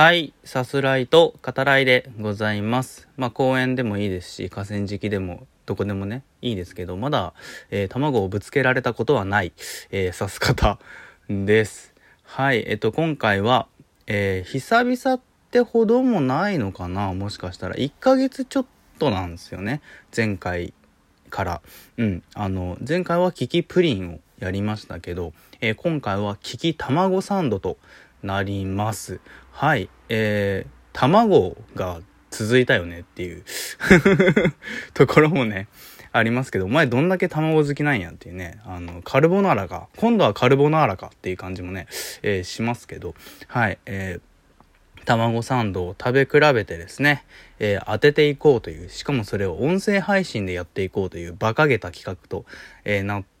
はい、さすらいと語らいでございます。まあ公園でもいいですし、河川敷でもどこでもね、いいですけど、まだ、えー卵をぶつけられたことはない、えー、さす方です。はい、えっと、今回は、えー久々ってほどもないのかなもしかしたら。1ヶ月ちょっとなんですよね。前回から。うん。あの、前回はキキプリンをやりましたけど、えー今回はキキ卵サンドとなります。はい。えー、卵が続いたよねっていう ところもね、ありますけど、お前どんだけ卵好きなんやっていうね、あの、カルボナーラか、今度はカルボナーラかっていう感じもね、えーしますけど、はい。えー卵サンドを食べ比べてですね、えー当てていこうという、しかもそれを音声配信でやっていこうという馬鹿げた企画と、えなって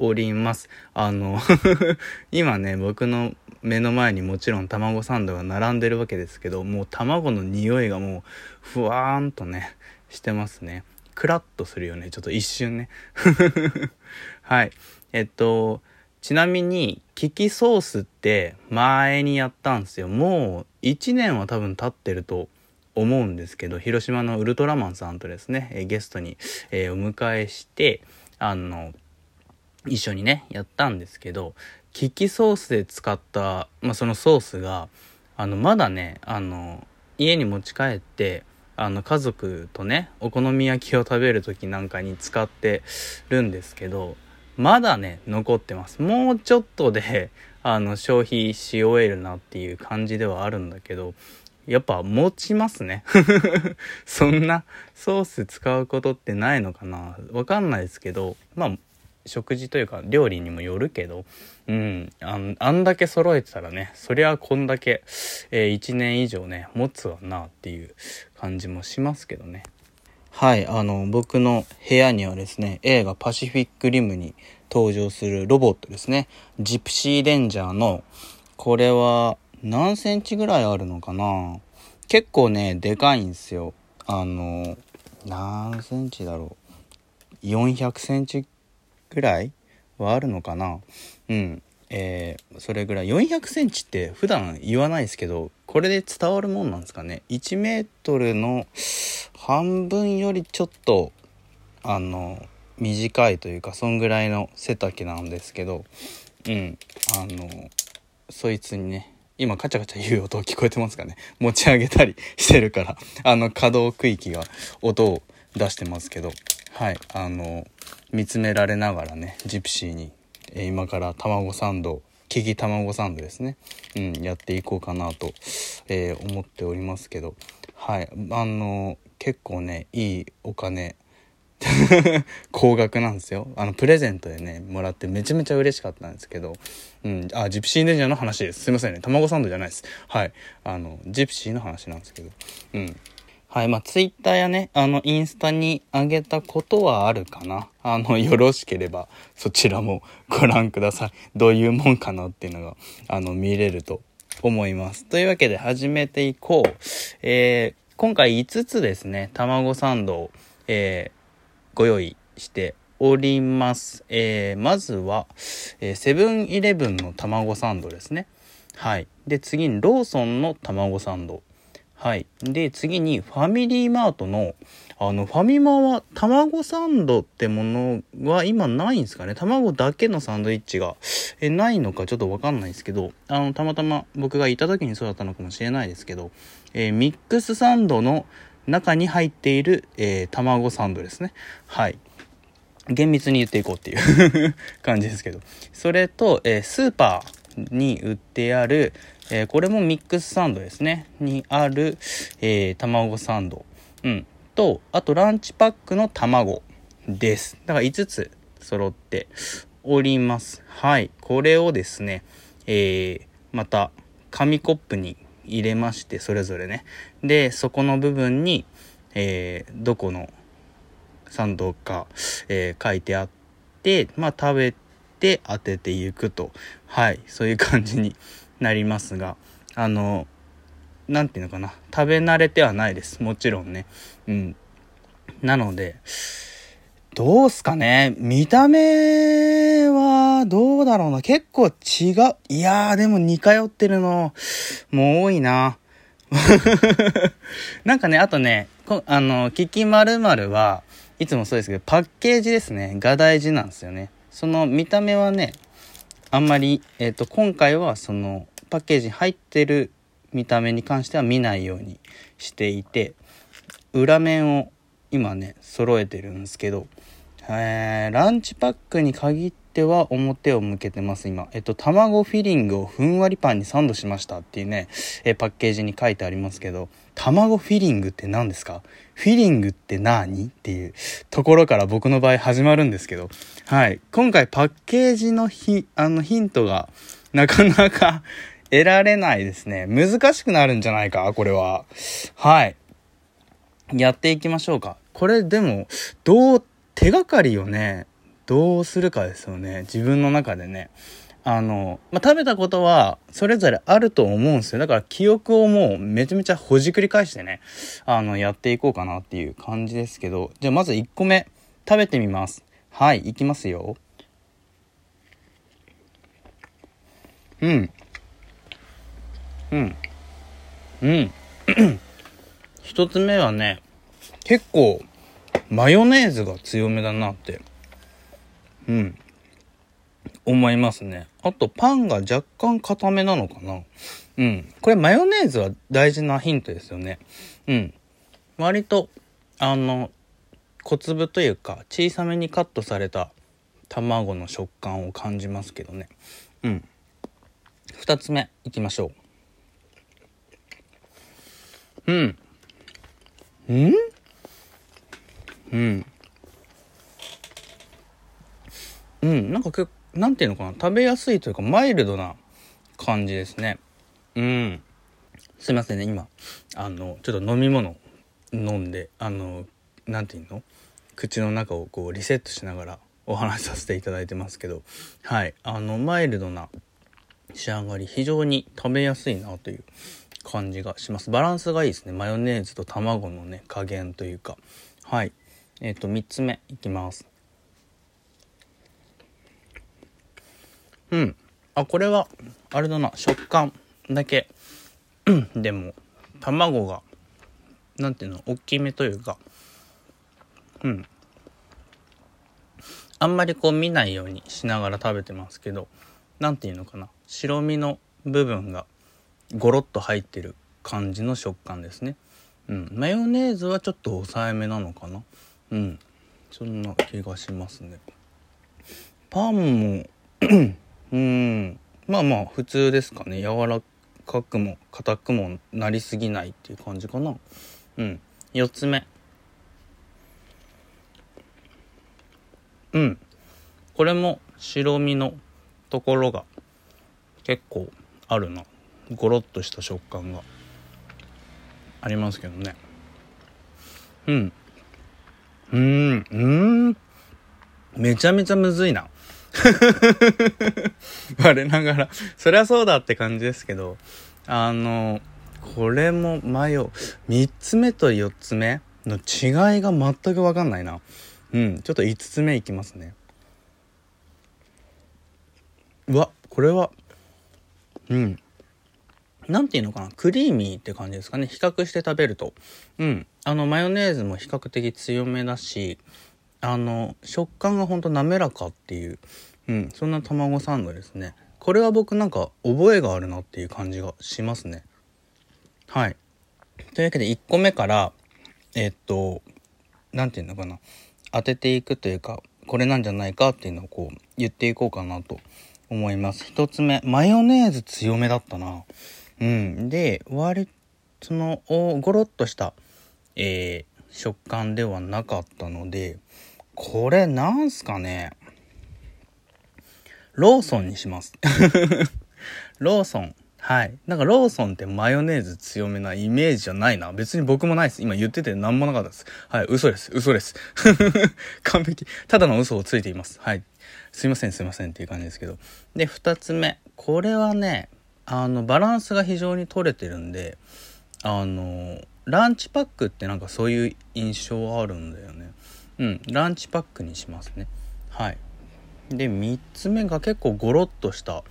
おります。あの、今ね、僕の目の前にもちろん卵サンドが並んでるわけですけど、もう卵の匂いがもう、ふわーんとね、してますね。クラッとするよね、ちょっと一瞬ね。はい。えっと、ちなみに、キキソースって前にやったんですよ。もう1年は多分経ってると思うんですけど、広島のウルトラマンさんとですね、ゲストに、えーお迎えして、あの、一緒にね、やったんですけど、キキソースで使った、まあ、そのソースが、あの、まだね、あの、家に持ち帰って、あの、家族とね、お好み焼きを食べる時なんかに使ってるんですけど、まだね、残ってます。もうちょっとで、あの、消費し終えるなっていう感じではあるんだけど、やっぱ持ちますね。そんなソース使うことってないのかな？わかんないですけど、まあ、食事というか料理にもよるけど、うん、あんあんだけ揃えてたらね、そりゃこんだけ、えー1年以上ね、持つわなっていう感じもしますけどね。はい、あの、僕の部屋にはですね、映画パシフィックリムに登場するロボットですね。ジプシーレンジャーの、これは何センチぐらいあるのかな？結構ね、でかいんですよ。あの、何センチだろう？400センチぐらいはあるのかなうん。えーそれぐらい。400センチって普段言わないですけど、これで伝わるもんなんですかね。1メートルの半分よりちょっと、あの、短いというか、そんぐらいの背丈なんですけど、うん。あの、そいつにね、今カチャカチャ言う音聞こえてますかね持ち上げたりしてるから、あの可動区域が音を出してますけど、はい、あの、見つめられながらね、ジプシーに、え今から卵サンド、キキ卵サンドですね、うん、やっていこうかなと、えー思っておりますけど、はい、あの、結構ね、いいお金、高額なんですよ。あの、プレゼントでね、もらってめちゃめちゃ嬉しかったんですけど、うん、あ、ジプシーレジャーの話です。すいませんね。卵サンドじゃないです。はい。あの、ジプシーの話なんですけど、うん。はい。まあ、ツイッターやね、あの、インスタに上げたことはあるかな。あの、よろしければ、そちらもご覧ください。どういうもんかなっていうのが、あの、見れると思います。というわけで始めていこう。えー、今回5つですね、卵サンドを、えー、ご用意しております。えーまずは、えセブンイレブンの卵サンドですね。はい。で、次にローソンの卵サンド。はい。で、次にファミリーマートの、あの、ファミマは卵サンドってものは今ないんですかね？卵だけのサンドイッチが、え、ないのかちょっとわかんないですけど、あの、たまたま僕がいた時にそうだったのかもしれないですけど、えーミックスサンドの中に入っている、えー卵サンドですね。はい。厳密に言っていこうっていう 感じですけど。それと、えースーパーに売ってある、えーこれもミックスサンドですね。にある、えー卵サンド。うん。と、あとランチパックの卵です。だから5つ揃っております。はい。これをですね、えーまた紙コップに入れまして、それぞれね。で、そこの部分に、えーどこのサンドか、えー書いてあって、まあ食べて当てていくと。はい。そういう感じになりますが、あの、なんていうのかな。食べ慣れてはないです。もちろんね。うん。なので、どうすかね見た目は、どうだろうな。結構違う。いやー、でも似通ってるの、もう多いな。なんかね、あとね、あの、キキまるはいつもそうですけど、パッケージですね、が大事なんですよね。その見た目はね、あんまり、えっ、ー、と、今回はその、パッケージに入ってる見た目に関しては見ないようにしていて、裏面を今ね、揃えてるんですけど、えー、ランチパックに限っては表を向けてます今。えっと、卵フィリングをふんわりパンにサンドしましたっていうね、えパッケージに書いてありますけど、卵フィリングって何ですか？フィリングって何？っていうところから僕の場合始まるんですけど、はい。今回パッケージのヒあのヒントがなかなか得られないですね。難しくなるんじゃないか？これは。はい。やっていきましょうか。これでも、どう手がかりをね、どうするかですよね。自分の中でね。あの、まあ、食べたことはそれぞれあると思うんですよ。だから記憶をもうめちゃめちゃほじくり返してね、あの、やっていこうかなっていう感じですけど、じゃあまず1個目食べてみます。はい、いきますよ。うん。うん。うん。一つ目はね、結構マヨネーズが強めだなって、うん、思いますね。あと、パンが若干固めなのかな。うん。これマヨネーズは大事なヒントですよね。うん。割と、あの、小粒というか、小さめにカットされた卵の食感を感じますけどね。うん。二つ目、いきましょう。うん。ん。うん。うん、なんか、なんていうのかな、食べやすいというか、マイルドな感じですね。うん。すいません。ね、今、あの、ちょっと飲み物飲ん。で、あの、なん。ていうの口の中をこうリセットしながらお話しさせていただいてますけど、はい、あの、マイルドな仕上がり、非常に食べやすいなという感じがします。バランスがいいですね。マヨネーズと卵のね、加減というか。はい。えっ、ー、と、3つ目いきます。うん。あ、これは、あれだな、食感だけ。でも、卵が、なんていうの、大きめというか、うん。あんまりこう見ないようにしながら食べてますけど、なんていうのかな、白身の部分がゴロッと入ってる感じの食感ですね。うん。マヨネーズはちょっと抑えめなのかな？うん。そんな気がしますね。パンも うん。まあまあ普通ですかね。柔らかくも硬くもなりすぎないっていう感じかな。うん。4つ目。うん。これも白身のところが結構あるな。ゴロッとした食感がありますけどねうんうーん、うーん。めちゃめちゃむずいな。我ながら、そりゃそうだって感じですけど、あの、これもマヨ、3つ目と4つ目の違いが全くわかんないな。うん、ちょっと5つ目いきますね。うわ、これは、うん。何て言うのかな？クリーミーって感じですかね？比較して食べると。うん。あのマヨネーズも比較的強めだしあの食感がほんと滑らかっていう。うん。そんな卵サンドですね。これは僕なんか覚えがあるなっていう感じがしますね。はい。というわけで1個目からえっと何て言うのかな？当てていくというかこれなんじゃないかっていうのをこう言っていこうかなと思います。1つ目マヨネーズ強めだったな。うん。で、割、その、ゴロッとした、えー、食感ではなかったので、これなんすかね。ローソンにします。ローソン。はい。なんかローソンってマヨネーズ強めなイメージじゃないな。別に僕もないです。今言ってて何もなかったです。はい。嘘です。嘘です。完璧。ただの嘘をついています。はい。すいません、すいませんっていう感じですけど。で、二つ目。これはね、あのバランスが非常に取れてるんであのランチパックってなんかそういう印象あるんだよね。うんランチパックにしますね。はい。で3つ目が結構ゴロッとした、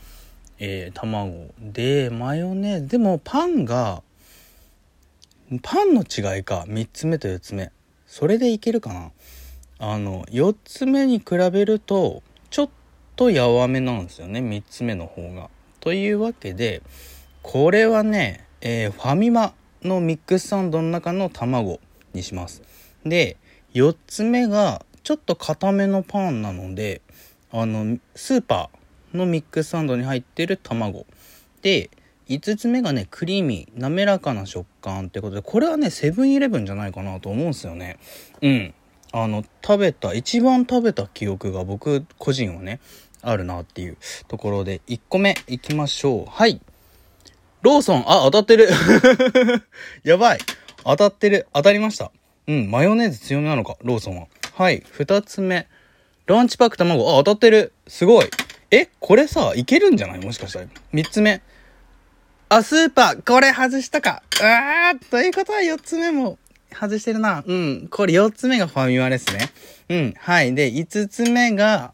えー、卵。でマヨネーズ。でもパンがパンの違いか。3つ目と4つ目。それでいけるかな。あの4つ目に比べるとちょっとやわめなんですよね。3つ目の方が。というわけでこれはね、えー、ファミマのミックスサンドの中の卵にします。で4つ目がちょっと固めのパンなのであのスーパーのミックスサンドに入ってる卵。で5つ目がねクリーミー滑らかな食感ってことでこれはねセブンイレブンじゃないかなと思うんですよね。うん。あの食べた一番食べた記憶が僕個人はねあるなっていうところで1個目いきましょう。はい。ローソン。あ当たってる。やばい。当たってる。当たりました。うんマヨネーズ強めなのかローソンは。はい。2つ目。ランチパック卵。あ当たってる。すごい。えこれさいけるんじゃない？もしかしたら。3つ目。あ、スーパー、これ外したか。うわー、ということは4つ目も。外してるな。うん、これ4つ目がファミマですね。うん、はい。で、5つ目が、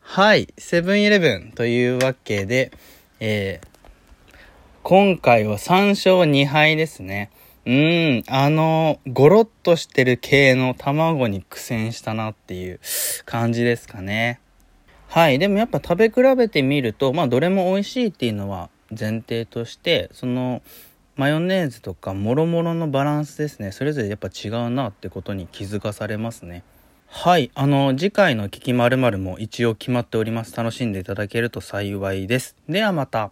はい、セブンイレブンというわけで、えー、今回は3勝2敗ですね。うん、あの、ゴロッとしてる系の卵に苦戦したなっていう感じですかね。はい。でもやっぱ食べ比べてみると、まあどれも美味しいっていうのは前提としてそのマヨネーズとかもろもろのバランスですね。それぞれやっぱ違うなってことに気づかされますね。はい。あの次回の「聞きまるも一応決まっております。楽しんでいただけると幸いです。ではまた。